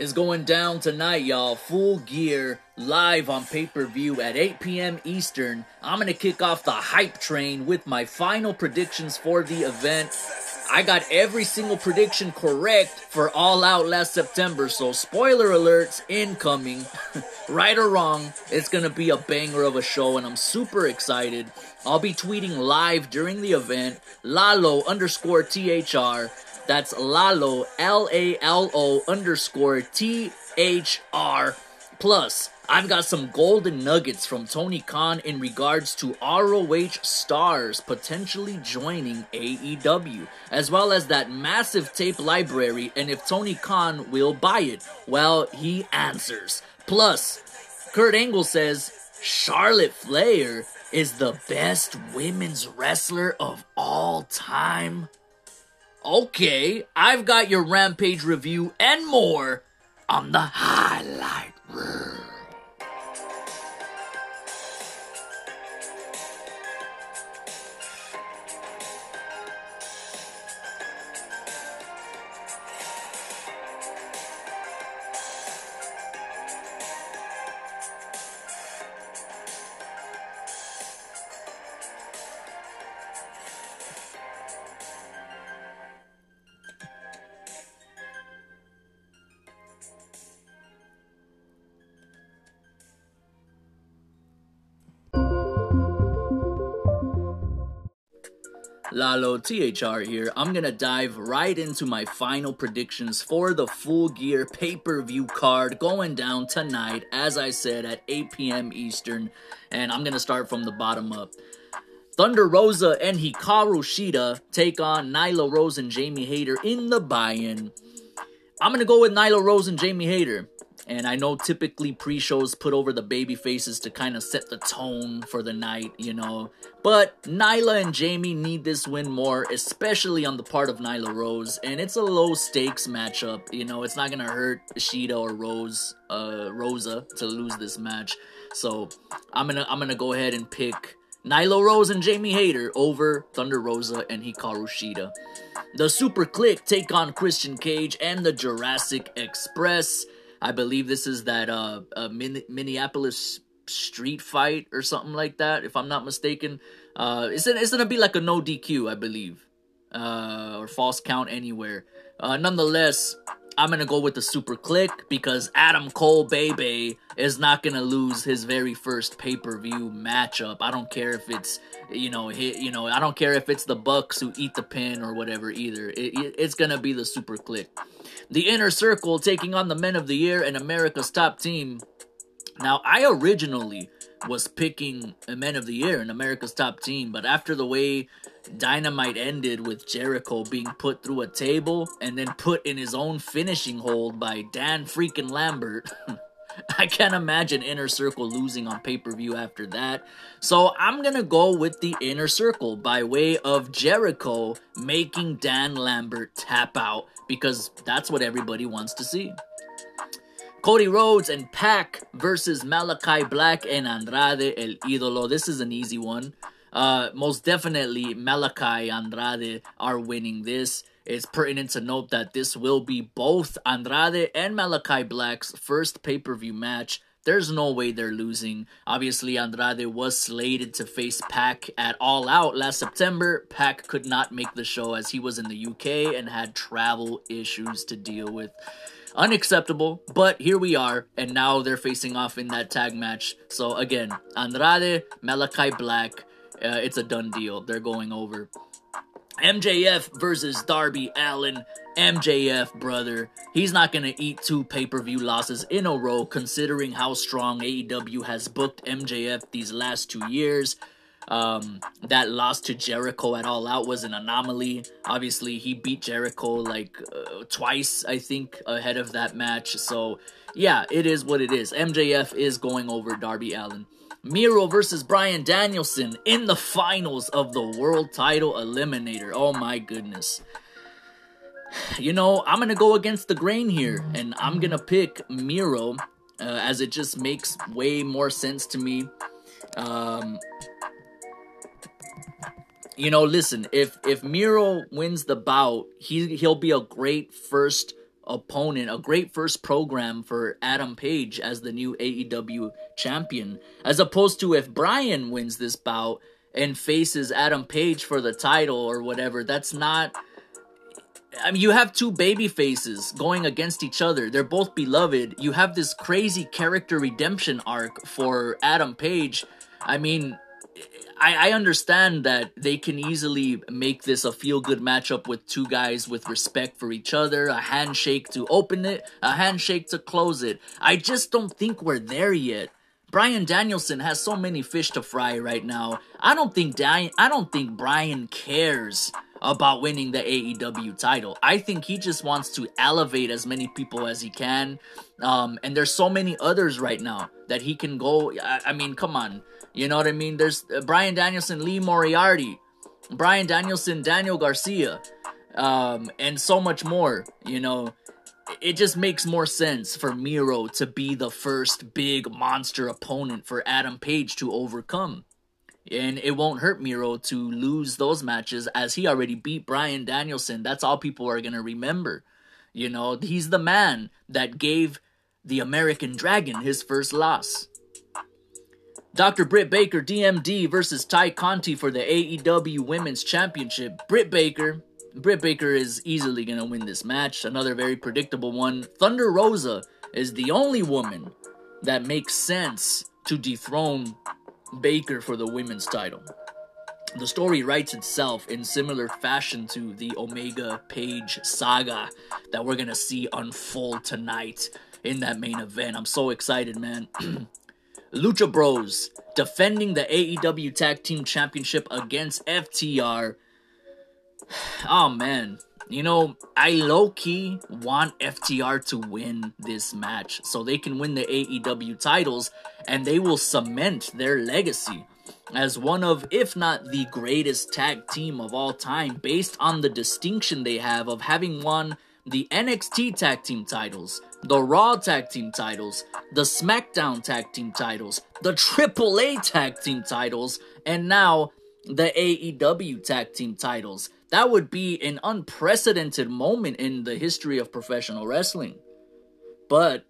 is going down tonight, y'all. Full gear, live on pay per view at 8 p.m. Eastern. I'm gonna kick off the hype train with my final predictions for the event. I got every single prediction correct for All Out last September, so spoiler alerts incoming. right or wrong, it's gonna be a banger of a show, and I'm super excited. I'll be tweeting live during the event, Lalo underscore THR. That's Lalo, L A L O underscore T H R. Plus, I've got some golden nuggets from Tony Khan in regards to ROH stars potentially joining AEW, as well as that massive tape library and if Tony Khan will buy it. Well, he answers. Plus, Kurt Angle says Charlotte Flair is the best women's wrestler of all time. Okay, I've got your Rampage review and more on the highlight reel. Lalo THR here. I'm gonna dive right into my final predictions for the full gear pay per view card going down tonight, as I said, at 8 p.m. Eastern. And I'm gonna start from the bottom up. Thunder Rosa and Hikaru Shida take on Nyla Rose and Jamie Hayter in the buy in. I'm gonna go with Nyla Rose and Jamie Hayter. And I know typically pre-shows put over the baby faces to kind of set the tone for the night, you know. But Nyla and Jamie need this win more, especially on the part of Nyla Rose. And it's a low stakes matchup, you know. It's not gonna hurt Shida or Rose, uh, Rosa to lose this match. So I'm gonna I'm gonna go ahead and pick Nyla Rose and Jamie Hayter over Thunder Rosa and Hikaru Shida. The SuperKliq take on Christian Cage and the Jurassic Express. I believe this is that uh, uh Minneapolis street fight or something like that, if I'm not mistaken. Uh, it's, it's gonna be like a no DQ, I believe, uh, or false count anywhere. Uh, nonetheless, I'm gonna go with the SuperKliq because Adam Cole Baby is not gonna lose his very first pay per view matchup. I don't care if it's you know you know I don't care if it's the Bucks who eat the pin or whatever either. It, it, it's gonna be the SuperKliq. The inner circle taking on the men of the year and America's top team. Now I originally was picking a men of the year and America's top team, but after the way Dynamite ended with Jericho being put through a table and then put in his own finishing hold by Dan freaking Lambert. I can't imagine Inner Circle losing on pay per view after that. So I'm gonna go with the Inner Circle by way of Jericho making Dan Lambert tap out because that's what everybody wants to see. Cody Rhodes and Pac versus Malachi Black and Andrade El Idolo. This is an easy one. Uh, most definitely, Malachi Andrade are winning this. It's pertinent to note that this will be both Andrade and Malachi Black's first pay per view match. There's no way they're losing. Obviously, Andrade was slated to face Pac at All Out last September. Pac could not make the show as he was in the UK and had travel issues to deal with. Unacceptable, but here we are, and now they're facing off in that tag match. So, again, Andrade, Malachi Black, uh, it's a done deal. They're going over. MJF versus Darby Allin. MJF, brother, he's not going to eat two pay per view losses in a row considering how strong AEW has booked MJF these last two years. Um, that loss to Jericho at All Out was an anomaly. Obviously, he beat Jericho like uh, twice, I think, ahead of that match. So, yeah, it is what it is. MJF is going over Darby Allin. Miro versus Bryan Danielson in the finals of the world title eliminator. Oh my goodness. You know, I'm going to go against the grain here and I'm going to pick Miro uh, as it just makes way more sense to me. Um, you know, listen, if if Miro wins the bout, he he'll be a great first opponent, a great first program for Adam Page as the new AEW champion, as opposed to if Bryan wins this bout and faces Adam Page for the title or whatever. That's not. I mean, you have two baby faces going against each other. They're both beloved. You have this crazy character redemption arc for Adam Page. I mean, I, I understand that they can easily make this a feel good matchup with two guys with respect for each other, a handshake to open it, a handshake to close it. I just don't think we're there yet. Bryan Danielson has so many fish to fry right now. I don't think I don't think Bryan cares about winning the AEW title. I think he just wants to elevate as many people as he can. Um, and there's so many others right now that he can go. I, I mean, come on. You know what I mean? There's uh, Bryan Danielson, Lee Moriarty, Bryan Danielson, Daniel Garcia, um, and so much more. You know, it just makes more sense for Miro to be the first big monster opponent for Adam Page to overcome. And it won't hurt Miro to lose those matches as he already beat Bryan Danielson. That's all people are going to remember. You know, he's the man that gave the American Dragon his first loss. Dr. Britt Baker, DMD versus Tay Conti for the AEW Women's Championship. Britt Baker, Britt Baker is easily going to win this match. Another very predictable one. Thunder Rosa is the only woman that makes sense to dethrone Baker for the women's title. The story writes itself in similar fashion to the Omega Page saga that we're to see unfold tonight in that main event. I'm so excited, man. Lucha Bros defending the AEW Tag Team Championship against FTR. Oh man, you know, I low key want FTR to win this match so they can win the AEW titles and they will cement their legacy as one of, if not the greatest tag team of all time, based on the distinction they have of having won the NXT tag team titles, the Raw tag team titles, the SmackDown tag team titles, the AAA tag team titles, and now the AEW tag team titles. That would be an unprecedented moment in the history of professional wrestling. But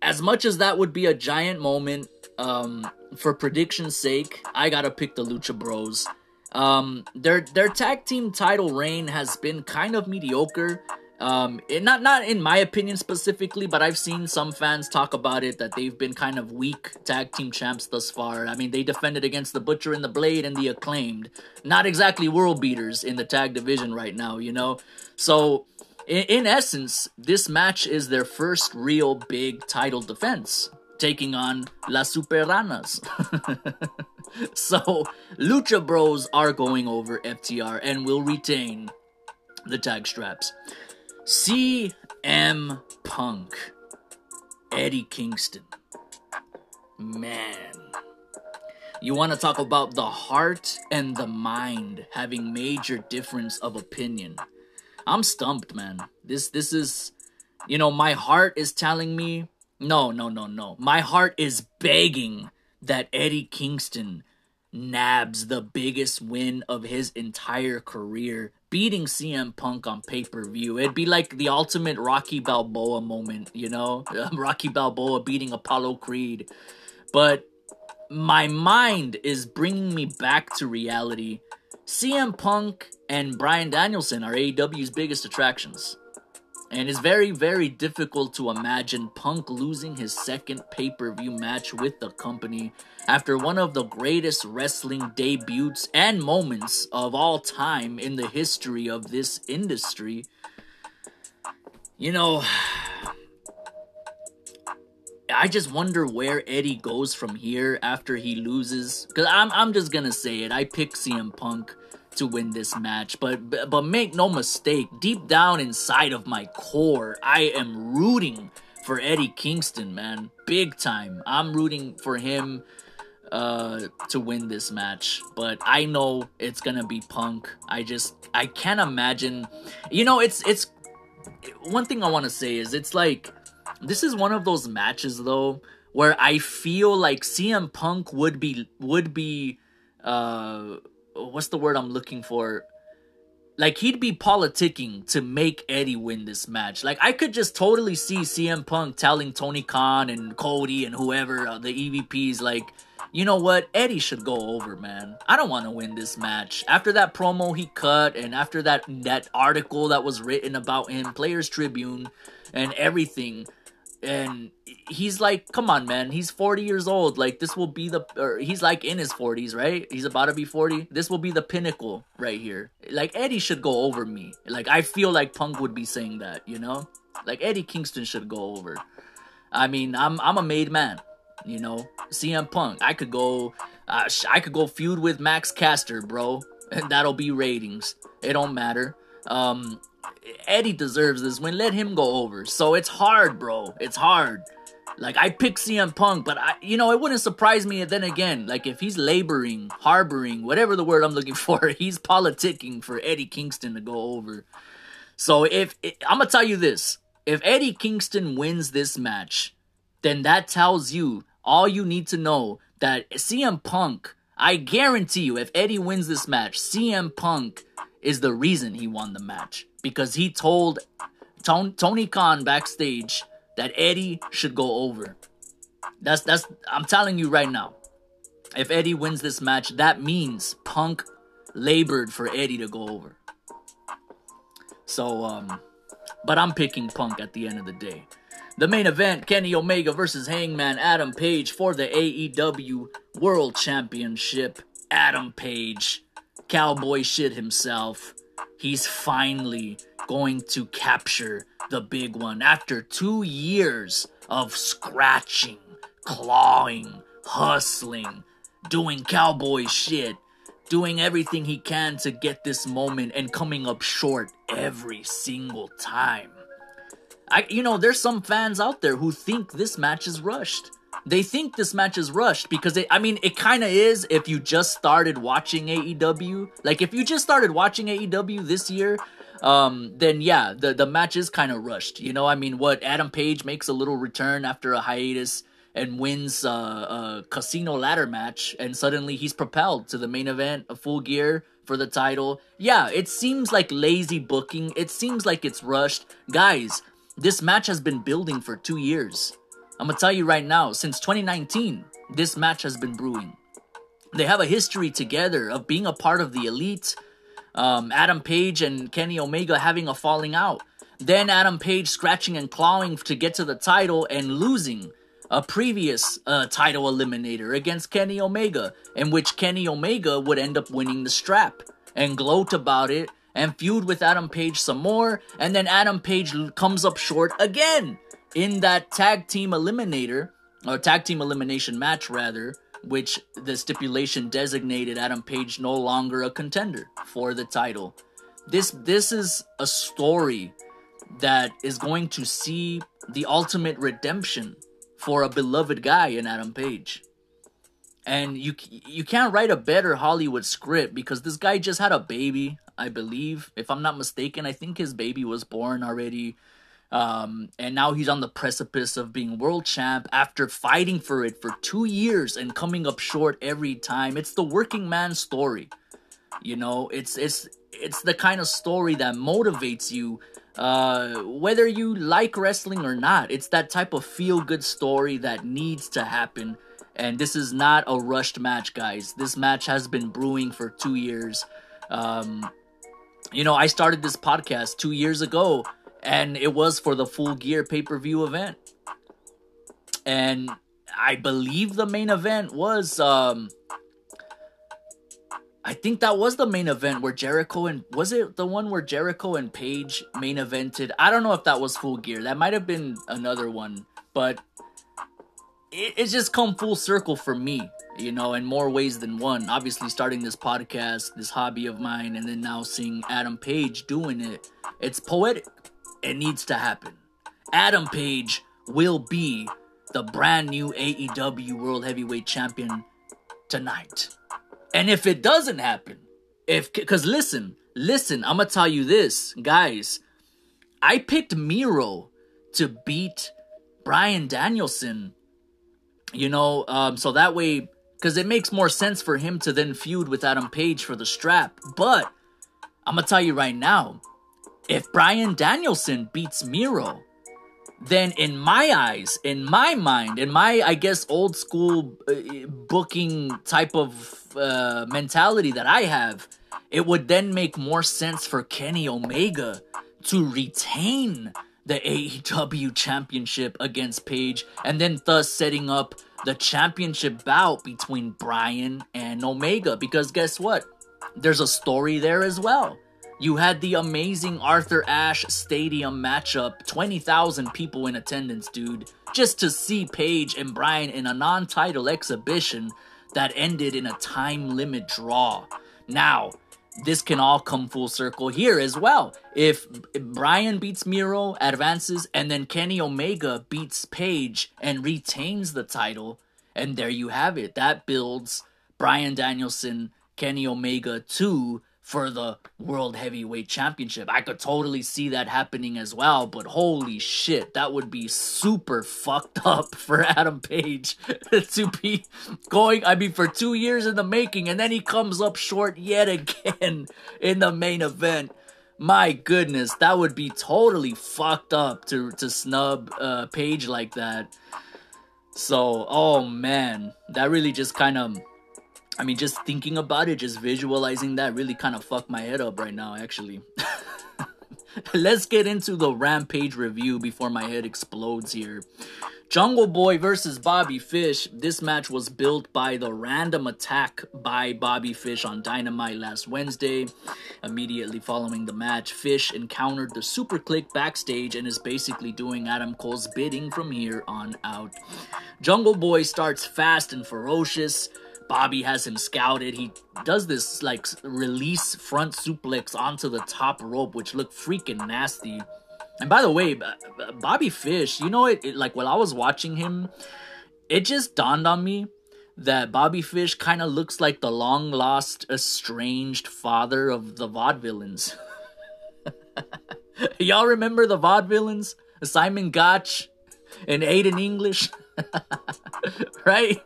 as much as that would be a giant moment, um, for prediction's sake, I gotta pick the Lucha Bros. Um, their their tag team title reign has been kind of mediocre. Um, it, not not in my opinion specifically, but I've seen some fans talk about it that they've been kind of weak tag team champs thus far. I mean, they defended against the Butcher and the Blade and the Acclaimed, not exactly world beaters in the tag division right now, you know. So, in, in essence, this match is their first real big title defense, taking on Las Superanas. so, Lucha Bros are going over FTR and will retain the tag straps. CM Punk, Eddie Kingston. Man. You want to talk about the heart and the mind having major difference of opinion. I'm stumped, man. This this is you know, my heart is telling me no, no, no, no. My heart is begging that Eddie Kingston nabs the biggest win of his entire career, beating CM Punk on pay per view. It'd be like the ultimate Rocky Balboa moment, you know? Rocky Balboa beating Apollo Creed. But my mind is bringing me back to reality. CM Punk and Bryan Danielson are AEW's biggest attractions. And it's very, very difficult to imagine Punk losing his second pay per view match with the company after one of the greatest wrestling debuts and moments of all time in the history of this industry. You know, I just wonder where Eddie goes from here after he loses. Because I'm, I'm just gonna say it. I pick CM Punk to win this match. But but make no mistake, deep down inside of my core, I am rooting for Eddie Kingston, man. Big time. I'm rooting for him uh to win this match but i know it's gonna be punk i just i can't imagine you know it's it's one thing i want to say is it's like this is one of those matches though where i feel like cm punk would be would be uh what's the word I'm looking for? like he'd be politicking to make Eddie win this match. Like I could just totally see CM Punk telling Tony Khan and Cody and whoever uh, the EVPs like, you know what, Eddie should go over, man. I don't want to win this match. After that promo he cut and after that that article that was written about him, Players Tribune and everything, and he's like, come on, man. He's 40 years old. Like, this will be the, or he's like in his 40s, right? He's about to be 40. This will be the pinnacle right here. Like, Eddie should go over me. Like, I feel like Punk would be saying that, you know? Like, Eddie Kingston should go over. I mean, I'm, I'm a made man, you know? CM Punk. I could go, uh, I could go feud with Max Caster, bro. And that'll be ratings. It don't matter. Um, Eddie deserves this win. Let him go over. So it's hard, bro. It's hard. Like I pick CM Punk, but I, you know, it wouldn't surprise me. Then again, like if he's laboring, harboring, whatever the word I'm looking for, he's politicking for Eddie Kingston to go over. So if I'm gonna tell you this, if Eddie Kingston wins this match, then that tells you all you need to know that CM Punk. I guarantee you, if Eddie wins this match, CM Punk is the reason he won the match because he told Tony Khan backstage that Eddie should go over. That's that's I'm telling you right now. If Eddie wins this match, that means Punk labored for Eddie to go over. So um but I'm picking Punk at the end of the day. The main event, Kenny Omega versus Hangman Adam Page for the AEW World Championship. Adam Page, cowboy shit himself, he's finally going to capture the big one after two years of scratching, clawing, hustling, doing cowboy shit, doing everything he can to get this moment and coming up short every single time. I you know, there's some fans out there who think this match is rushed they think this match is rushed because it, I mean, it kind of is if you just started watching AEW. Like, if you just started watching AEW this year, um, then yeah, the, the match is kind of rushed. You know, I mean, what Adam Page makes a little return after a hiatus and wins uh, a casino ladder match, and suddenly he's propelled to the main event, a full gear for the title. Yeah, it seems like lazy booking. It seems like it's rushed. Guys, this match has been building for two years. I'm gonna tell you right now, since 2019, this match has been brewing. They have a history together of being a part of the elite. Um, Adam Page and Kenny Omega having a falling out. Then Adam Page scratching and clawing to get to the title and losing a previous uh, title eliminator against Kenny Omega, in which Kenny Omega would end up winning the strap and gloat about it and feud with Adam Page some more. And then Adam Page comes up short again in that tag team eliminator, or tag team elimination match rather, which the stipulation designated Adam Page no longer a contender for the title. This this is a story that is going to see the ultimate redemption for a beloved guy in Adam Page. And you you can't write a better Hollywood script because this guy just had a baby, I believe, if I'm not mistaken. I think his baby was born already um, and now he's on the precipice of being world champ after fighting for it for two years and coming up short every time. It's the working man story. You know, it's it's it's the kind of story that motivates you uh, whether you like wrestling or not. It's that type of feel good story that needs to happen. And this is not a rushed match, guys. This match has been brewing for two years. Um, you know, I started this podcast two years ago and it was for the full gear pay-per-view event. And i believe the main event was um i think that was the main event where jericho and was it the one where jericho and page main evented? I don't know if that was full gear. That might have been another one. But it, it's just come full circle for me you know in more ways than one. Obviously starting this podcast this hobby of mine and then now seeing adam page doing it it's poetic it needs to happen. Adam Page will be the brand new AEW World Heavyweight Champion tonight. And if it doesn't happen, if cuz listen, listen, I'm to tell you this, guys. I picked Miro to beat Bryan Danielson. You know, um so that way cuz it makes more sense for him to then feud with Adam Page for the strap. But I'm gonna tell you right now, if Bryan Danielson beats Miro, then in my eyes, in my mind, in my, I guess, old school uh, booking type of uh, mentality that I have, it would then make more sense for Kenny Omega to retain the AEW championship against Page and then thus setting up the championship bout between Bryan and Omega because guess what? There's a story there as well. You had the amazing Arthur Ashe Stadium matchup, 20,000 people in attendance, dude, just to see Page and Bryan in a non title exhibition that ended in a time limit draw. Now, this can all come full circle here as well. If Bryan beats Miro, advances, and then Kenny Omega beats Page and retains the title, and there you have it. That builds Bryan Danielson, Kenny Omega 2 for the World Heavyweight Championship. I could totally see that happening as well, but holy shit, that would be super fucked up for Adam Page to be going, I mean, for two years in the making, and then he comes up short yet again in the main event. My goodness, that would be totally fucked up to, to snub uh, Page like that. So, oh man, that really just kind of I mean, just thinking about it, just visualizing that really kind of fucked my head up right now, actually. Let's get into the Rampage review before my head explodes here. Jungle Boy versus Bobby Fish. This match was built by the random attack by Bobby Fish on Dynamite last Wednesday. Immediately following the match, Fish encountered the SuperKliq backstage and is basically doing Adam Cole's bidding from here on out. Jungle Boy starts fast and ferocious. Bobby has him scouted. He does this like release front suplex onto the top rope, which looked freaking nasty. And by the way, Bobby Fish, you know it, it like while I was watching him, it just dawned on me that Bobby Fish kind of looks like the long lost, estranged father of the vaudevillains. Y'all remember the vaudevillains? Simon Gotch and Aiden English? right?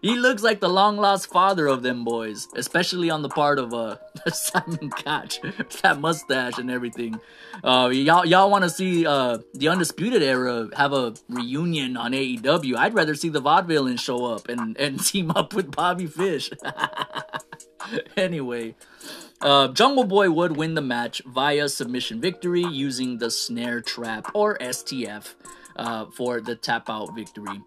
He looks like the long lost father of them boys, especially on the part of uh Simon Gotch, that mustache and everything. Uh, y'all y'all want to see uh the Undisputed Era have a reunion on AEW? I'd rather see the Vaudevillains show up and and team up with Bobby Fish. anyway. Uh, Jungle Boy would win the match via submission victory using the snare trap or STF uh, for the tap out victory.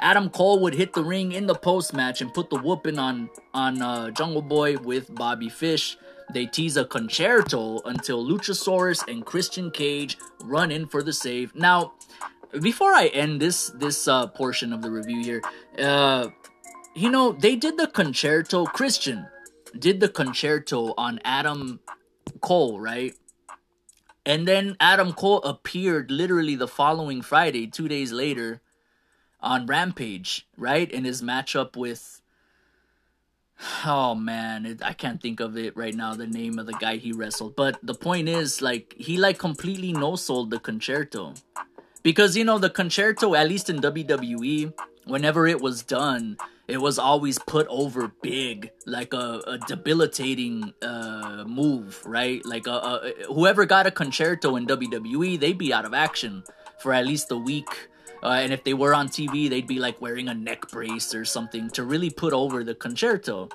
Adam Cole would hit the ring in the post match and put the whooping on on uh, Jungle Boy with Bobby Fish. They tease a Con-Chair-To until Luchasaurus and Christian Cage run in for the save. Now, before I end this this uh, portion of the review here, uh, you know they did the Con-Chair-To. Christian did the Con-Chair-To on Adam Cole, right? And then Adam Cole appeared literally the following Friday, two days later, on Rampage, right? In his matchup with oh man, it, I can't think of it right now. The name of the guy he wrestled, but the point is, like, he like completely no sold the Con-Chair-To, because you know the Con-Chair-To, at least in WWE, whenever it was done, it was always put over big, like a, a debilitating uh, move, right? Like a, a, whoever got a Con-Chair-To in WWE, they'd be out of action for at least a week uh, and if they were on TV, they'd be like wearing a neck brace or something to really put over the Con-Chair-To.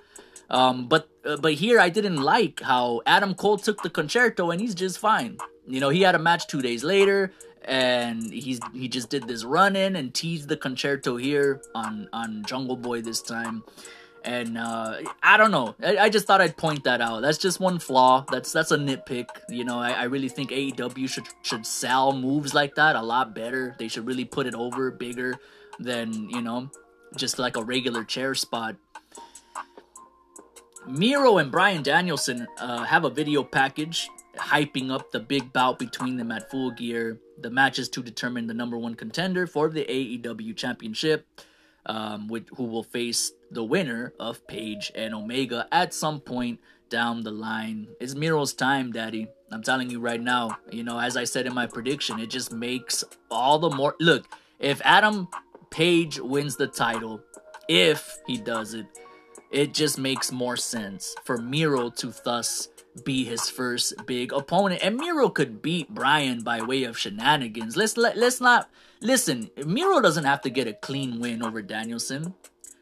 Um, but uh, but here I didn't like how Adam Cole took the Con-Chair-To and he's just fine. You know, he had a match two days later and he's he just did this run in and teased the Con-Chair-To here on on Jungle Boy this time and uh, I don't know. I, I, just thought I'd point that out. That's just one flaw. That's that's a nitpick. You know, I, I, really think AEW should should sell moves like that a lot better. They should really put it over bigger than you know, just like a regular chair spot. Miro and Bryan Danielson uh, have a video package hyping up the big bout between them at Full Gear. The match is to determine the number one contender for the AEW Championship um, with, who will face the winner of Page and Omega at some point down the line. It's Miro's time, Daddy. I'm telling you right now. You know, as I said in my prediction, it just makes all the more. Look, if Adam Page wins the title, if he does it, it just makes more sense for Miro to thus be his first big opponent. And Miro could beat Bryan by way of shenanigans. Let's let, let's not listen. Miro doesn't have to get a clean win over Danielson.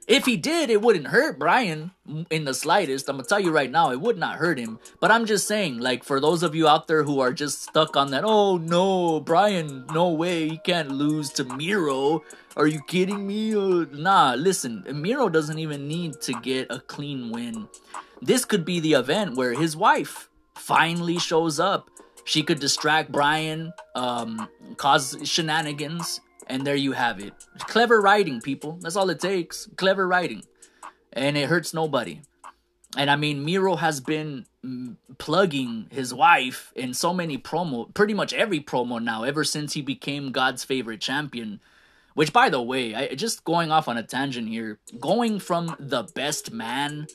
If he did, it wouldn't hurt Bryan in the slightest. I'm gonna tell you right now, it would not hurt him. But I'm just saying, like, for those of you out there who are just stuck on that, oh no, Bryan, no way, he can't lose to Miro. Are you kidding me? Uh, nah, listen, Miro doesn't even need to get a clean win. This could be the event where his wife finally shows up. She could distract Bryan, um, cause shenanigans, and there you have it. Clever writing, people. That's all it takes. Clever writing. And it hurts nobody. And I mean, Miro has been mm, plugging his wife in so many promo, pretty much every promo now, ever since he became God's favorite champion. Which, by the way, I just going off on a tangent here, going from the best man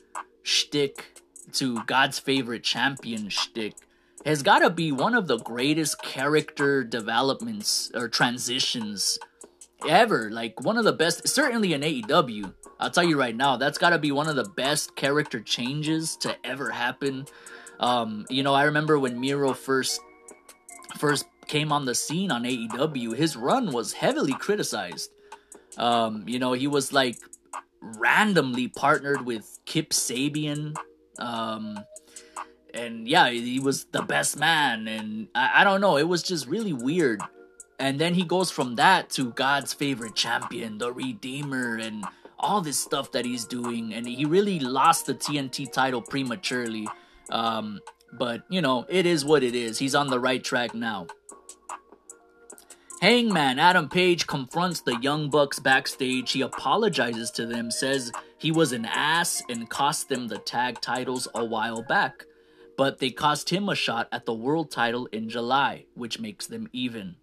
shtick to God's favorite champion shtick has got to be one of the greatest character developments or transitions ever. Like one of the best, certainly in AEW. I'll tell you right now, that's got to be one of the best character changes to ever happen. Um, you know, I remember when Miro first first came on the scene on AEW, his run was heavily criticized. Um, you know, he was like randomly partnered with Kip Sabian. Um, and yeah, he was the best man, and I, I don't know, it was just really weird. And then he goes from that to God's favorite champion, the Redeemer, and all this stuff that he's doing. And he really lost the TNT title prematurely. Um, but, you know, it is what it is. He's on the right track now. Hangman Adam Page confronts the Young Bucks backstage. He apologizes to them, says he was an ass and cost them the tag titles a while back but they cost him a shot at the world title in July, which makes them even.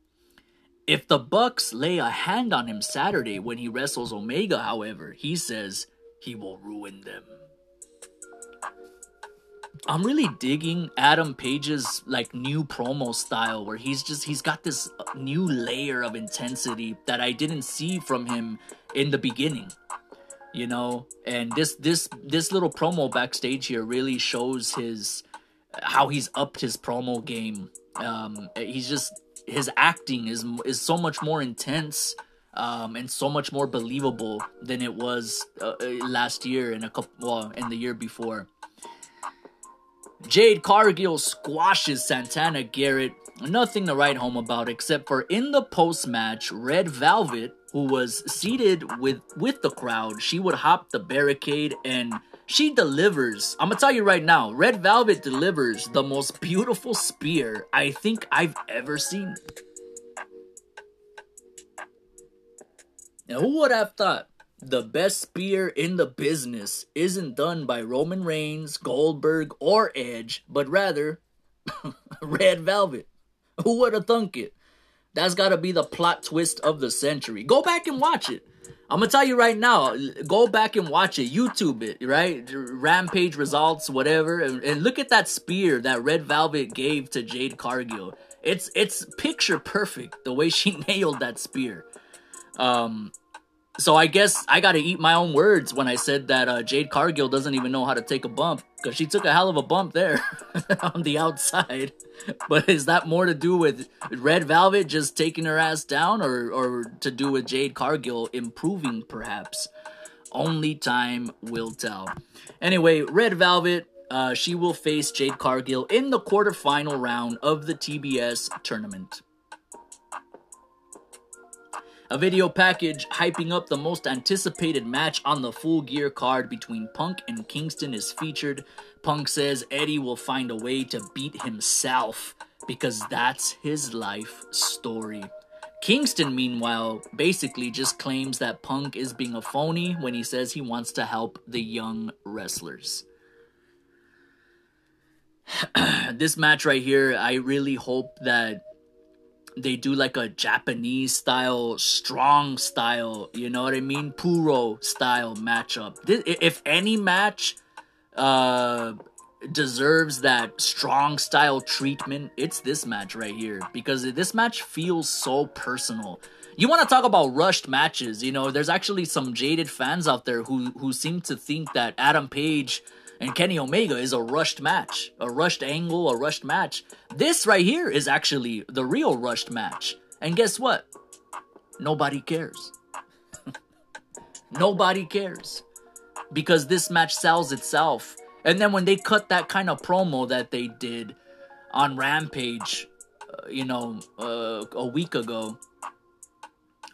If the Bucks lay a hand on him Saturday when he wrestles Omega, however, he says he will ruin them. I'm really digging Adam Page's like new promo style where he's just he's got this new layer of intensity that I didn't see from him in the beginning. You know, and this this this little promo backstage here really shows his how he's upped his promo game. Um, he's just his acting is is so much more intense um, and so much more believable than it was uh, uh last year and a couple well and the year before. Jade Cargill squashes Santana Garrett. Nothing to write home about except for in the post match, Red Velvet, who was seated with with the crowd, she would hop the barricade and she delivers. I'm gonna tell you right now, Red Velvet delivers the most beautiful spear I think I've ever seen. Now, who would have thought the best spear in the business isn't done by Roman Reigns, Goldberg, or Edge, but rather Red Velvet? Who would have thunk it? That's gotta be the plot twist of the century. Go back and watch it. I'm gonna tell you right now. Go back and watch it. YouTube it, right? Rampage results, whatever, and, and look at that spear that Red Velvet gave to Jade Cargill. It's it's picture perfect the way she nailed that spear. Um, so I guess I got to eat my own words when I said that uh, Jade Cargill doesn't even know how to take a bump because she took a hell of a bump there on the outside. But is that more to do with Red Velvet just taking her ass down, or or to do with Jade Cargill improving perhaps? Only time will tell. Anyway, Red Velvet. Uh, she will face Jade Cargill in the quarterfinal round of the TBS tournament. A video package hyping up the most anticipated match on the full gear card between Punk and Kingston is featured. Punk says Eddie will find a way to beat himself because that's his life story. Kingston, meanwhile, basically just claims that Punk is being a phony when he says he wants to help the young wrestlers. this match right here, I really hope that they do like a Japanese style, strong style, you know what I mean? Puro style matchup. If any match uh deserves that strong style treatment, it's this match right here because this match feels so personal. You want to talk about rushed matches, you know, there's actually some jaded fans out there who who seem to think that Adam Page and Kenny Omega is a rushed match, a rushed angle, a rushed match. This right here is actually the real rushed match. And guess what? Nobody cares. Nobody cares. Because this match sells itself. And then when they cut that kind of promo that they did on Rampage, uh, you know, uh, a week ago,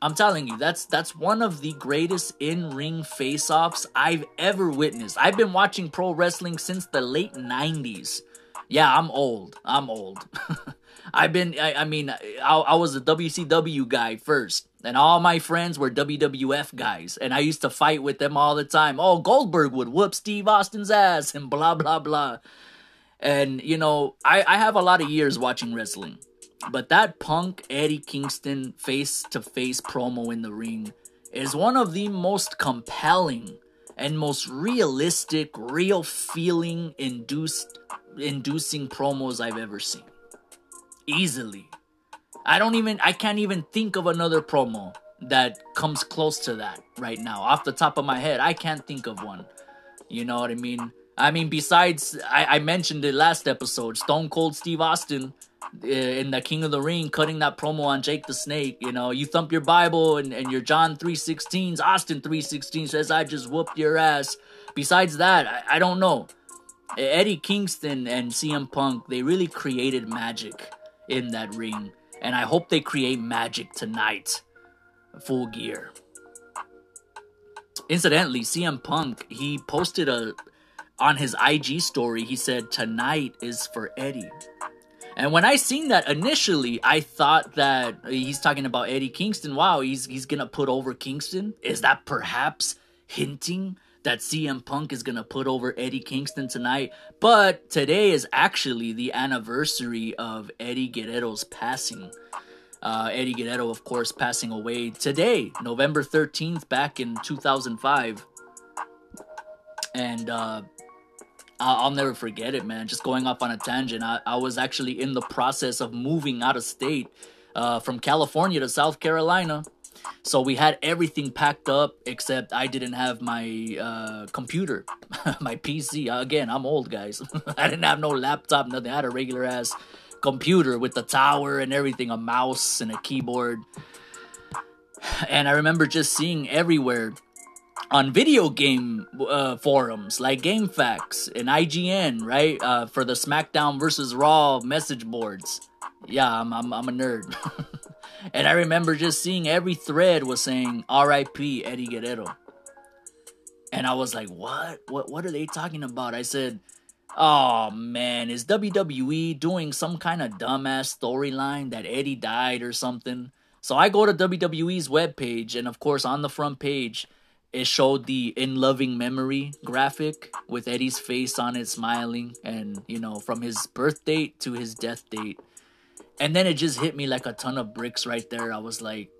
I'm telling you, that's that's one of the greatest in-ring face-offs I've ever witnessed. I've been watching pro wrestling since the late 90s. Yeah, I'm old. I'm old. I've been I, I mean, I, I was a WCW guy first, and all my friends were WWF guys, and I used to fight with them all the time. Oh, Goldberg would whoop Steve Austin's ass and blah blah blah. And you know, I I have a lot of years watching wrestling. But that Punk Eddie Kingston face to face promo in the ring is one of the most compelling and most realistic, real feeling induced inducing promos I've ever seen. Easily. I don't even I can't even think of another promo that comes close to that right now. Off the top of my head, I can't think of one. You know what I mean? I mean, besides, I, I mentioned it last episode. Stone Cold Steve Austin uh, in the King of the Ring cutting that promo on Jake the Snake. You know, you thump your Bible and, and your John 316s, Austin 316 says, I just whooped your ass. Besides that, I, I don't know. Eddie Kingston and CM Punk, they really created magic in that ring. And I hope they create magic tonight. Full gear. Incidentally, CM Punk, he posted a on his IG story, he said, Tonight is for Eddie. And when I seen that initially, I thought that he's talking about Eddie Kingston. Wow, he's he's gonna put over Kingston. Is that perhaps hinting that CM Punk is gonna put over Eddie Kingston tonight? But today is actually the anniversary of Eddie Guerrero's passing. Uh, Eddie Guerrero, of course, passing away today, November 13th, back in 2005. And uh, I'll never forget it, man. Just going off on a tangent, I, I was actually in the process of moving out of state uh, from California to South Carolina. So we had everything packed up except I didn't have my uh, computer, my PC. Again, I'm old, guys. I didn't have no laptop, nothing. I had a regular ass computer with the tower and everything, a mouse and a keyboard. And I remember just seeing everywhere on video game uh, forums like GameFAQs and IGN, right? Uh, for the SmackDown versus Raw message boards. Yeah, I'm I'm, I'm a nerd. and I remember just seeing every thread was saying R.I.P. Eddie Guerrero. And I was like, what? What what are they talking about? I said, Oh man, is WWE doing some kind of dumbass storyline that Eddie died or something? So I go to WWE's webpage, and of course, on the front page, it showed the in loving memory graphic with Eddie's face on it smiling and you know from his birth date to his death date. And then it just hit me like a ton of bricks right there. I was like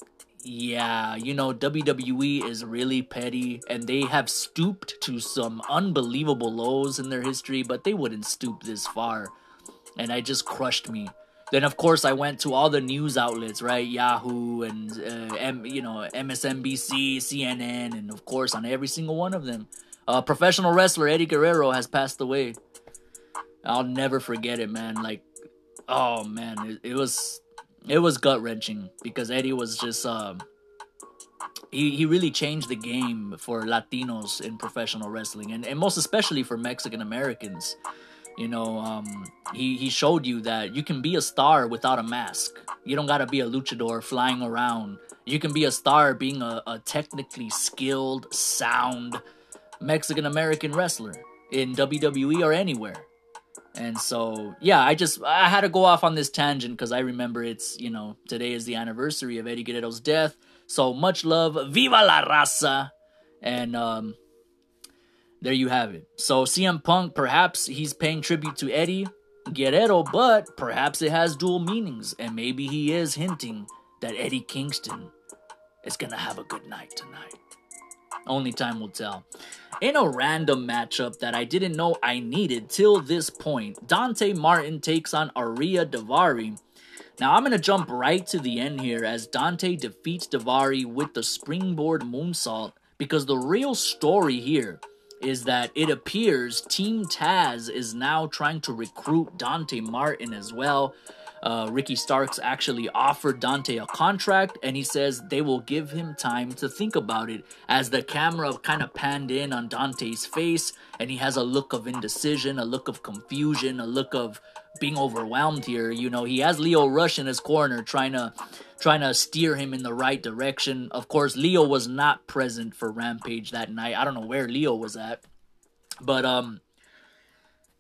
yeah you know WWE is really petty and they have stooped to some unbelievable lows in their history but they wouldn't stoop this far. And I just crushed me then of course I went to all the news outlets, right? Yahoo and uh, M, you know MSNBC, CNN, and of course on every single one of them, uh, professional wrestler Eddie Guerrero has passed away. I'll never forget it, man. Like, oh man, it, it was it was gut wrenching because Eddie was just um, he he really changed the game for Latinos in professional wrestling and, and most especially for Mexican Americans. You know, um, he he showed you that you can be a star without a mask. You don't gotta be a luchador flying around. You can be a star being a, a technically skilled, sound Mexican American wrestler in WWE or anywhere. And so, yeah, I just I had to go off on this tangent because I remember it's you know today is the anniversary of Eddie Guerrero's death. So much love, viva la raza, and um, there you have it. So CM Punk, perhaps he's paying tribute to Eddie Guerrero, but perhaps it has dual meanings, and maybe he is hinting that Eddie Kingston is gonna have a good night tonight. Only time will tell. In a random matchup that I didn't know I needed till this point, Dante Martin takes on Ariya Daivari. Now I'm gonna jump right to the end here as Dante defeats Daivari with the springboard moonsault because the real story here is that it appears Team Taz is now trying to recruit Dante Martin as well. Uh, Ricky Starks actually offered Dante a contract, and he says they will give him time to think about it. As the camera kind of panned in on Dante's face, and he has a look of indecision, a look of confusion, a look of being overwhelmed here. You know, he has Lio Rush in his corner, trying to trying to steer him in the right direction. Of course, Lio was not present for Rampage that night. I don't know where Lio was at, but um,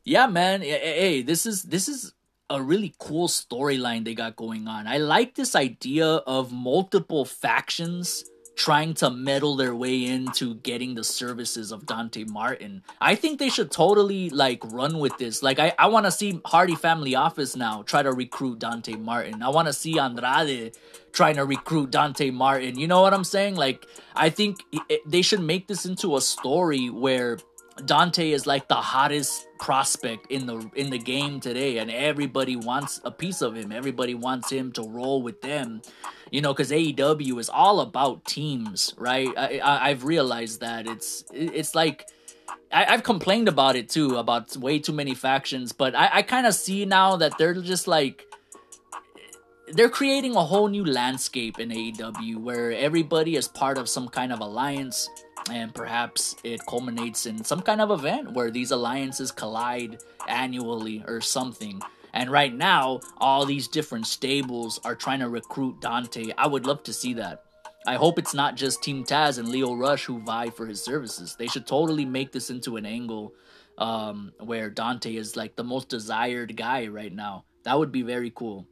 yeah, man. Hey, this is this is a really cool storyline they got going on. I like this idea of multiple factions trying to meddle their way into getting the services of Dante Martin. I think they should totally like run with this. Like I, I want to see Hardy Family Office now try to recruit Dante Martin. I want to see Andrade trying to recruit Dante Martin. You know what I'm saying? Like I think it, they should make this into a story where Dante is like the hottest prospect in the in the game today, and everybody wants a piece of him. Everybody wants him to roll with them, you know, because AEW is all about teams, right? I, I have realized that it's it's like. I, have complained about it too, about way too many factions, but I, I kind of see now that they're just like they're creating a whole new landscape in AEW where everybody is part of some kind of alliance and perhaps it culminates in some kind of event where these alliances collide annually or something. And right now, all these different stables are trying to recruit Dante. I would love to see that. I hope it's not just Team Taz and Lio Rush who vie for his services. They should totally make this into an angle um, where Dante is like the most desired guy right now. That would be very cool.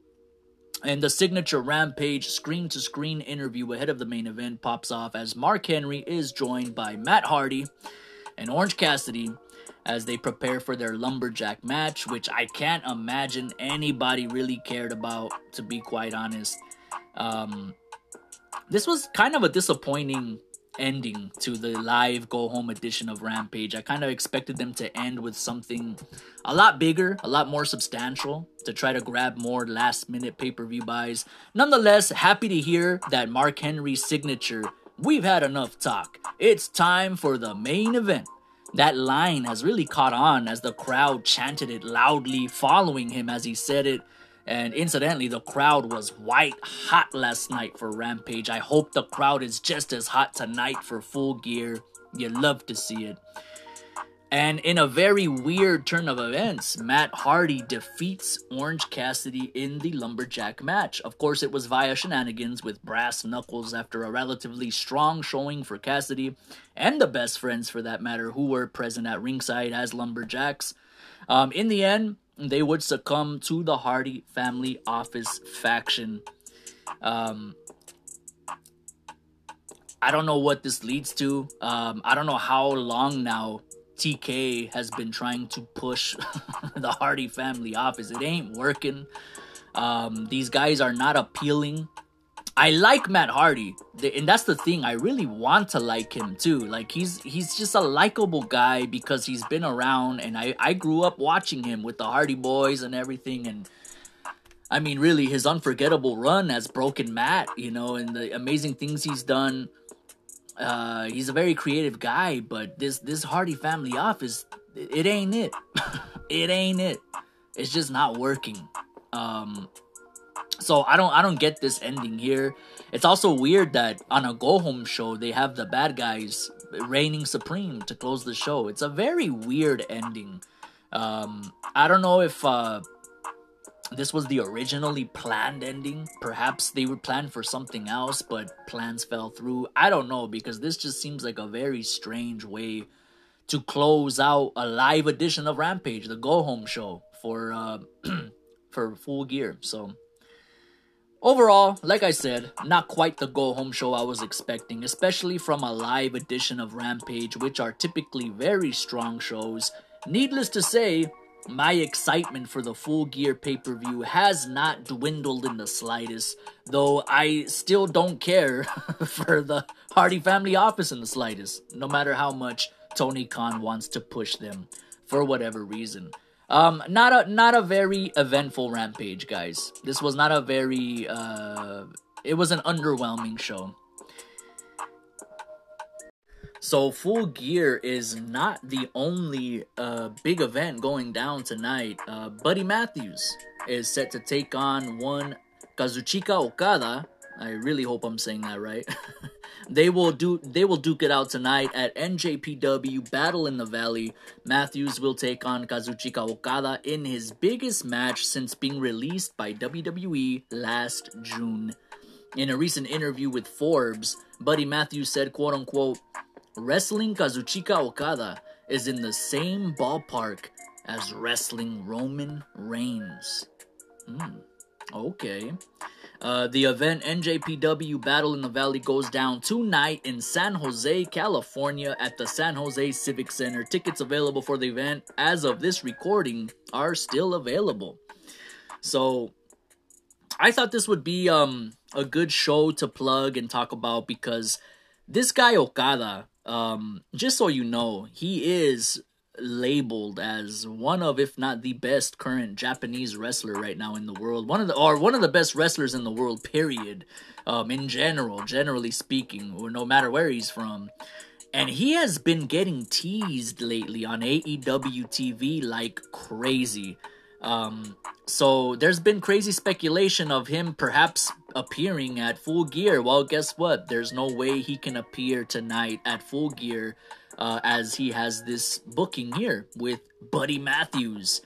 And the signature Rampage screen to screen interview ahead of the main event pops off as Mark Henry is joined by Matt Hardy and Orange Cassidy as they prepare for their lumberjack match, which I can't imagine anybody really cared about, to be quite honest. Um, this was kind of a disappointing ending to the live go home edition of Rampage. I kind of expected them to end with something a lot bigger, a lot more substantial to try to grab more last minute pay per view buys. Nonetheless, happy to hear that Mark Henry's signature. We've had enough talk. It's time for the main event. That line has really caught on as the crowd chanted it loudly, following him as he said it. And incidentally, the crowd was white hot last night for Rampage. I hope the crowd is just as hot tonight for Full Gear. You love to see it. And in a very weird turn of events, Matt Hardy defeats Orange Cassidy in the Lumberjack match. Of course, it was via shenanigans with brass knuckles after a relatively strong showing for Cassidy and the best friends for that matter, who were present at ringside as Lumberjacks. Um, in the end, they would succumb to the Hardy family office faction. Um, I don't know what this leads to. Um, I don't know how long now TK has been trying to push the Hardy family office. It ain't working. Um, these guys are not appealing I like Matt Hardy, and that's the thing. I really want to like him too. Like he's he's just a likable guy because he's been around, and I I grew up watching him with the Hardy Boys and everything, and I mean, really, his unforgettable run as Broken Matt, you know, and the amazing things he's done. Uh, he's a very creative guy, but this this Hardy family office, it ain't it. it ain't it. It's just not working. Um, so I don't I don't get this ending here. It's also weird that on a go home show they have the bad guys reigning supreme to close the show. It's a very weird ending. Um, I don't know if uh, this was the originally planned ending. Perhaps they were planned for something else, but plans fell through. I don't know because this just seems like a very strange way to close out a live edition of Rampage, the go home show for uh, for full gear. So Overall, like I said, not quite the go home show I was expecting, especially from a live edition of Rampage, which are typically very strong shows. Needless to say, my excitement for the full gear pay per view has not dwindled in the slightest, though I still don't care for the Hardy family office in the slightest, no matter how much Tony Khan wants to push them for whatever reason. Um, not a not a very eventful rampage, guys. This was not a very uh, it was an underwhelming show. So Full Gear is not the only uh, big event going down tonight. Uh, Buddy Matthews is set to take on one Kazuchika Okada. I really hope I'm saying that right. they will do they will duke it out tonight at NJPW Battle in the Valley. Matthews will take on Kazuchika Okada in his biggest match since being released by WWE last June. In a recent interview with Forbes, Buddy Matthews said, quote unquote, Wrestling Kazuchika Okada is in the same ballpark as wrestling Roman Reigns. Hmm, okay. Uh, the event NJPW Battle in the Valley goes down tonight in San Jose, California at the San Jose Civic Center. Tickets available for the event as of this recording are still available. So I thought this would be um, a good show to plug and talk about because this guy Okada um, just so you know, he is labeled as one of, if not the best current Japanese wrestler right now in the world. One of the, or one of the best wrestlers in the world, period. Um, in general, generally speaking, or no matter where he's from. And he has been getting teased lately on AEW TV like crazy. Um, so there's been crazy speculation of him perhaps appearing at Full Gear. Well, guess what? There's no way he can appear tonight at Full Gear, uh, as he has this booking here with Buddy Matthews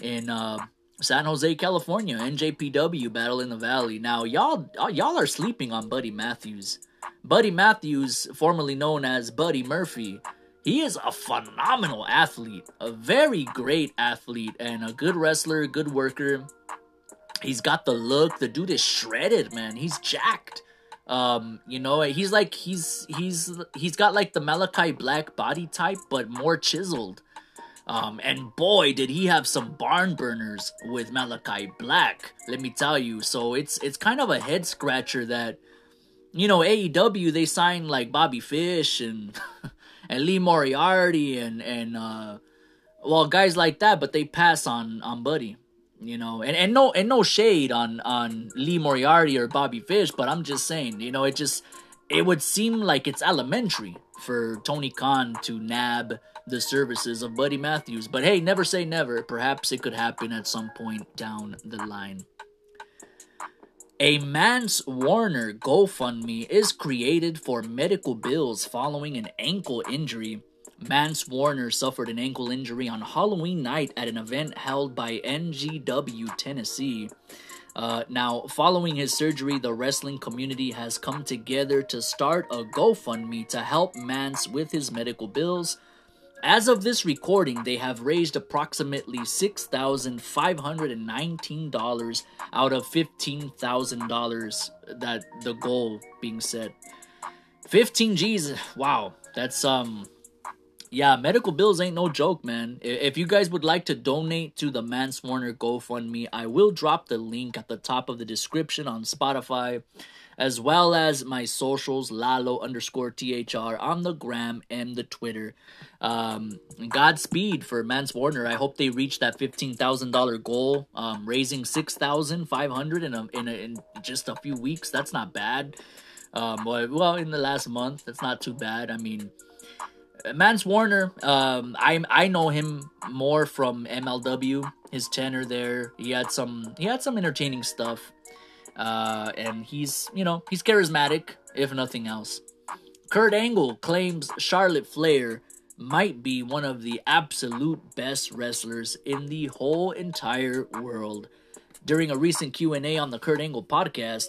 in uh, San Jose, California, NJPW Battle in the Valley. Now, y'all, y'all are sleeping on Buddy Matthews. Buddy Matthews, formerly known as Buddy Murphy, he is a phenomenal athlete, a very great athlete, and a good wrestler, good worker. He's got the look. The dude is shredded, man. He's jacked. Um, you know, he's like he's he's he's got like the Malachi Black body type, but more chiseled. Um, and boy, did he have some barn burners with Malachi Black. Let me tell you. So it's it's kind of a head scratcher that, you know, AEW they signed like Bobby Fish and and Lee Moriarty and and uh, well guys like that, but they pass on on Buddy, you know. And and no and no shade on on Lee Moriarty or Bobby Fish, but I'm just saying, you know, it just it would seem like it's elementary for Tony Khan to nab the services of Buddy Matthews. But hey, never say never. Perhaps it could happen at some point down the line. A Mance Warner GoFundMe is created for medical bills following an ankle injury. Mance Warner suffered an ankle injury on Halloween night at an event held by NGW Tennessee. Uh, now, following his surgery, the wrestling community has come together to start a GoFundMe to help Mance with his medical bills as of this recording, they have raised approximately $6,519 out of $15,000 that the goal being set. 15 G's, wow, that's um yeah, medical bills ain't no joke, man. If you guys would like to donate to the Mance Warner GoFundMe, I will drop the link at the top of the description on Spotify as well as my socials, Lalo underscore THR on the gram and the Twitter. Um, Godspeed for Mance Warner. I hope they reach that $15,000 goal, um, raising 6500 in, a, in, a, in just a few weeks. That's not bad. Um, well, in the last month, that's not too bad. I mean, Mance Warner, um, I I know him more from MLW. His tenor there, he had some he had some entertaining stuff. Uh, and he's, you know, he's charismatic, if nothing else. Kurt Angle claims Charlotte Flair might be one of the absolute best wrestlers in the whole entire world. During a recent Q&A on the Kurt Angle podcast,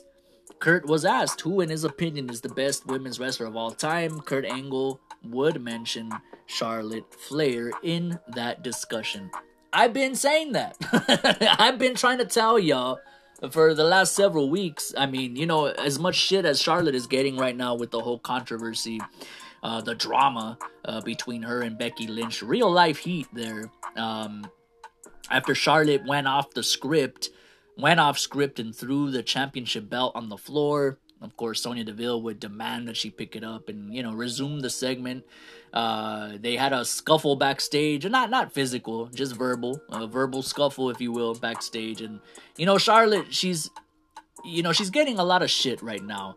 Kurt was asked who in his opinion is the best women's wrestler of all time. Kurt Angle would mention Charlotte Flair in that discussion. I've been saying that. I've been trying to tell y'all for the last several weeks. I mean, you know, as much shit as Charlotte is getting right now with the whole controversy, uh, the drama uh, between her and Becky Lynch, real life heat there. Um, after Charlotte went off the script, went off script and threw the championship belt on the floor. Of course, Sonya Deville would demand that she pick it up and you know resume the segment. Uh, they had a scuffle backstage, not not physical, just verbal, a verbal scuffle, if you will, backstage. And you know, Charlotte, she's, you know, she's getting a lot of shit right now.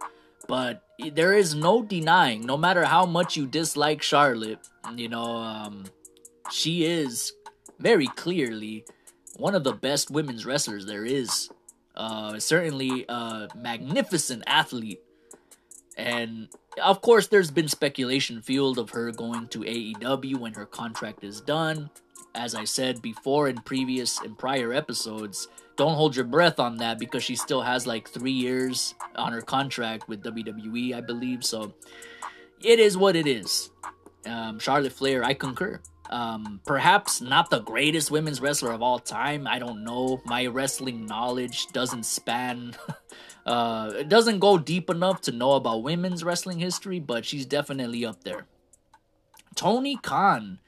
But there is no denying, no matter how much you dislike Charlotte, you know, um, she is very clearly one of the best women's wrestlers there is. Uh, certainly a magnificent athlete. And of course, there's been speculation fueled of her going to AEW when her contract is done. As I said before in previous and prior episodes, don't hold your breath on that because she still has like three years on her contract with WWE, I believe. So it is what it is. Um, Charlotte Flair, I concur. Um, perhaps not the greatest women's wrestler of all time. I don't know. My wrestling knowledge doesn't span, uh, it doesn't go deep enough to know about women's wrestling history, but she's definitely up there. Tony Khan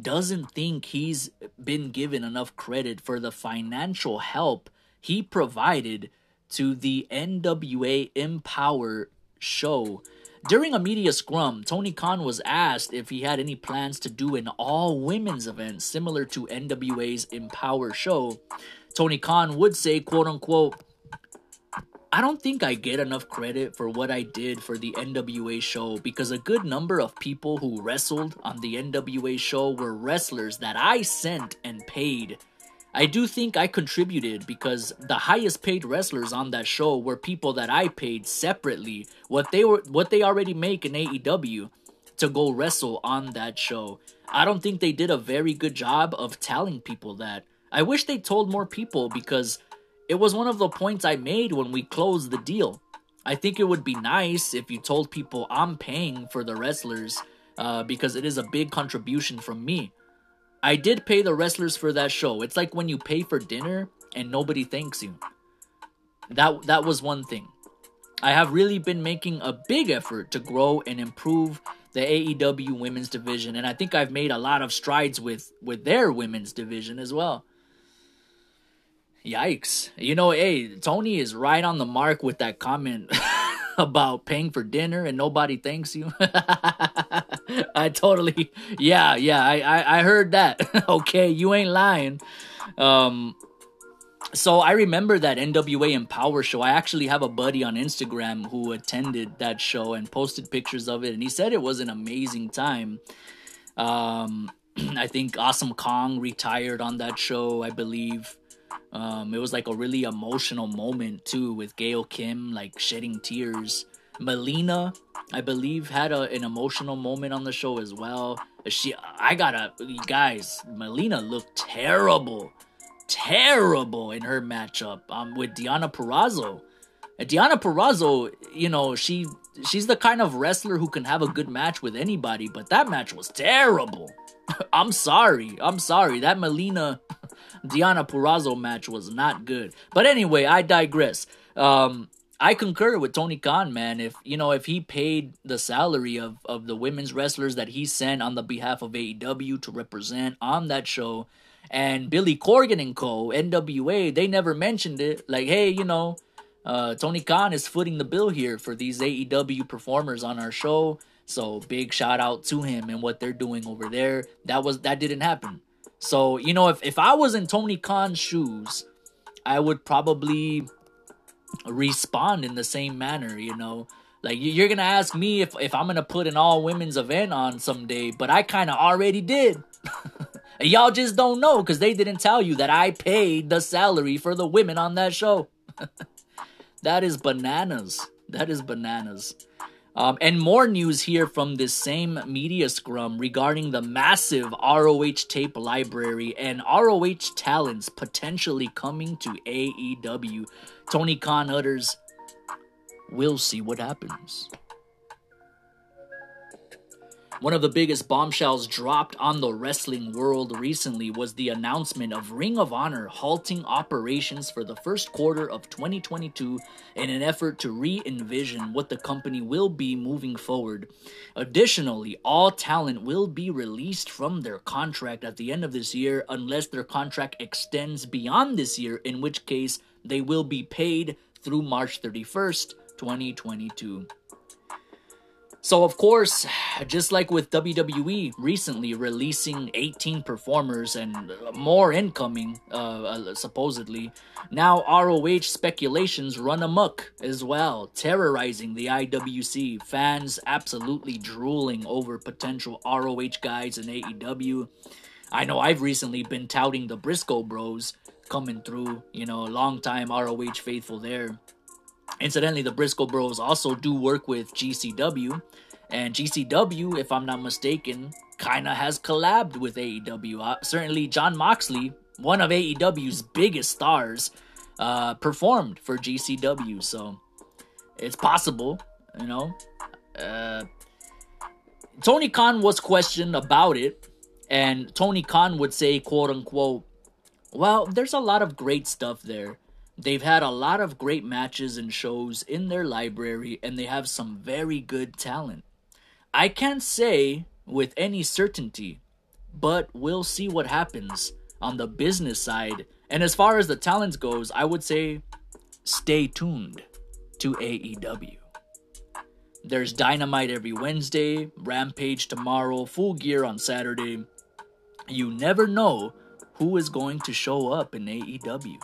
doesn't think he's been given enough credit for the financial help he provided to the NWA Empower show. During a media scrum, Tony Khan was asked if he had any plans to do an all women's event similar to NWA's Empower show. Tony Khan would say, quote unquote, I don't think I get enough credit for what I did for the NWA show because a good number of people who wrestled on the NWA show were wrestlers that I sent and paid. I do think I contributed because the highest paid wrestlers on that show were people that I paid separately what they were what they already make in AEW to go wrestle on that show. I don't think they did a very good job of telling people that. I wish they told more people because it was one of the points I made when we closed the deal. I think it would be nice if you told people I'm paying for the wrestlers uh, because it is a big contribution from me. I did pay the wrestlers for that show. It's like when you pay for dinner and nobody thanks you. That that was one thing. I have really been making a big effort to grow and improve the AEW women's division and I think I've made a lot of strides with with their women's division as well. Yikes. You know, hey, Tony is right on the mark with that comment about paying for dinner and nobody thanks you. I totally yeah, yeah, I, I, I heard that. okay, you ain't lying. Um so I remember that NWA Empower show. I actually have a buddy on Instagram who attended that show and posted pictures of it and he said it was an amazing time. Um I think Awesome Kong retired on that show, I believe. Um, it was like a really emotional moment too, with Gail Kim like shedding tears. Melina, I believe, had a, an emotional moment on the show as well. She, I gotta, guys, Melina looked terrible, terrible in her matchup um, with Deonna Purrazzo. And Deonna Purrazzo, you know, she she's the kind of wrestler who can have a good match with anybody, but that match was terrible. I'm sorry. I'm sorry. That Melina Deonna Purrazzo match was not good. But anyway, I digress. Um, I concur with Tony Khan, man. If you know, if he paid the salary of of the women's wrestlers that he sent on the behalf of AEW to represent on that show, and Billy Corgan and Co. NWA, they never mentioned it. Like, hey, you know, uh, Tony Khan is footing the bill here for these AEW performers on our show. So big shout out to him and what they're doing over there. That was that didn't happen. So, you know, if, if I was in Tony Khan's shoes, I would probably respond in the same manner, you know. Like you're gonna ask me if, if I'm gonna put an all women's event on someday, but I kinda already did. Y'all just don't know because they didn't tell you that I paid the salary for the women on that show. that is bananas. That is bananas. Um, and more news here from this same media scrum regarding the massive ROH tape library and ROH talents potentially coming to AEW. Tony Khan utters, We'll see what happens. One of the biggest bombshells dropped on the wrestling world recently was the announcement of Ring of Honor halting operations for the first quarter of 2022 in an effort to re envision what the company will be moving forward. Additionally, all talent will be released from their contract at the end of this year unless their contract extends beyond this year, in which case they will be paid through March 31st, 2022. So, of course, just like with WWE recently releasing 18 performers and more incoming, uh, uh, supposedly, now ROH speculations run amok as well, terrorizing the IWC. Fans absolutely drooling over potential ROH guys in AEW. I know I've recently been touting the Briscoe bros coming through, you know, long time ROH faithful there. Incidentally, the Briscoe Bros also do work with GCW, and GCW, if I'm not mistaken, kind of has collabed with AEW. Uh, certainly, Jon Moxley, one of AEW's biggest stars, uh, performed for GCW, so it's possible, you know. Uh, Tony Khan was questioned about it, and Tony Khan would say, quote unquote, well, there's a lot of great stuff there. They've had a lot of great matches and shows in their library, and they have some very good talent. I can't say with any certainty, but we'll see what happens on the business side. And as far as the talent goes, I would say stay tuned to AEW. There's Dynamite every Wednesday, Rampage tomorrow, Full Gear on Saturday. You never know who is going to show up in AEW.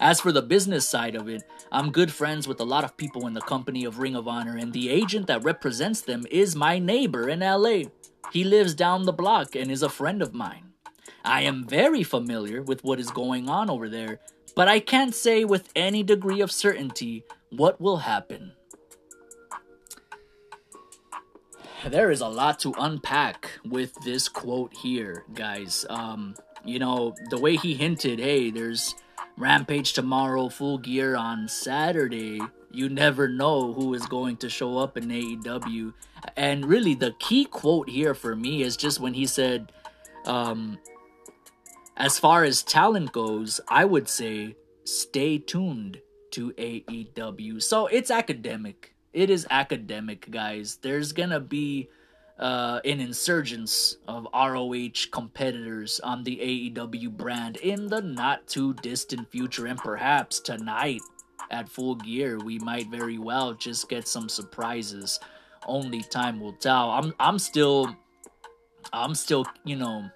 As for the business side of it, I'm good friends with a lot of people in the company of Ring of Honor, and the agent that represents them is my neighbor in LA. He lives down the block and is a friend of mine. I am very familiar with what is going on over there, but I can't say with any degree of certainty what will happen. There is a lot to unpack with this quote here, guys. Um, you know, the way he hinted, hey, there's Rampage tomorrow, full gear on Saturday. You never know who is going to show up in AEW. And really, the key quote here for me is just when he said, um, as far as talent goes, I would say stay tuned to AEW. So it's academic. It is academic, guys. There's gonna be uh, an insurgence of ROH competitors on the AEW brand in the not too distant future, and perhaps tonight at Full Gear, we might very well just get some surprises. Only time will tell. I'm I'm still I'm still, you know,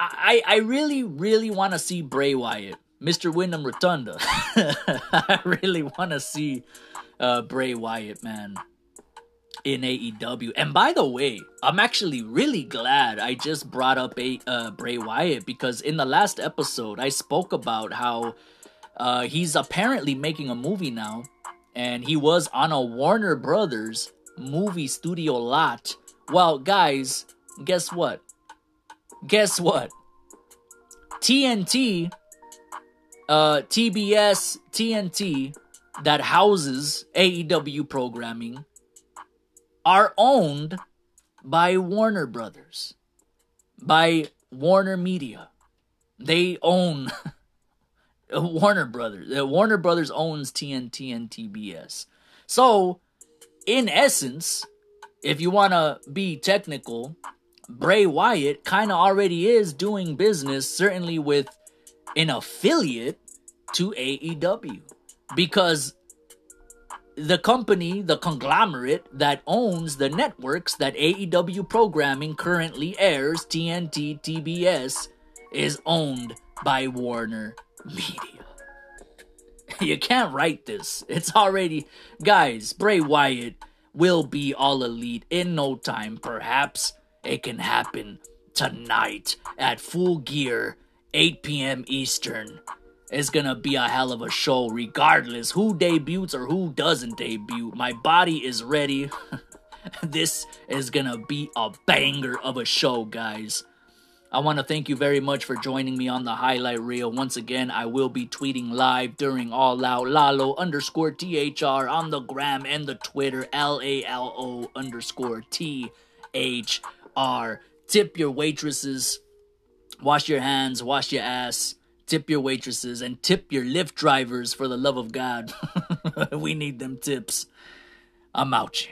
I I really really want to see Bray Wyatt, Mr. Wyndham Rotunda. I really want to see uh, Bray Wyatt, man in AEW. And by the way, I'm actually really glad I just brought up a uh, Bray Wyatt because in the last episode I spoke about how uh, he's apparently making a movie now, and he was on a Warner Brothers movie studio lot. Well, guys, guess what? Guess what? TNT, uh, TBS, TNT, that houses AEW programming are owned by Warner Brothers, by Warner Media. They own Warner Brothers. Uh, Warner Brothers owns TNT and TBS. So, in essence, if you want to be technical, Bray Wyatt kind of already is doing business, certainly with an affiliate to AEW. Because the company, the conglomerate that owns the networks that AEW programming currently airs, TNT, TBS, is owned by Warner Media. You can't write this. It's already. Guys, Bray Wyatt will be all elite in no time. Perhaps it can happen tonight at full gear, 8 p.m. Eastern. It's gonna be a hell of a show, regardless who debuts or who doesn't debut. My body is ready. this is gonna be a banger of a show, guys. I want to thank you very much for joining me on the highlight reel. Once again, I will be tweeting live during All Out Lalo underscore THR on the gram and the Twitter L A L O underscore T H R. Tip your waitresses, wash your hands, wash your ass tip your waitresses and tip your Lyft drivers for the love of God. we need them tips. I'm out.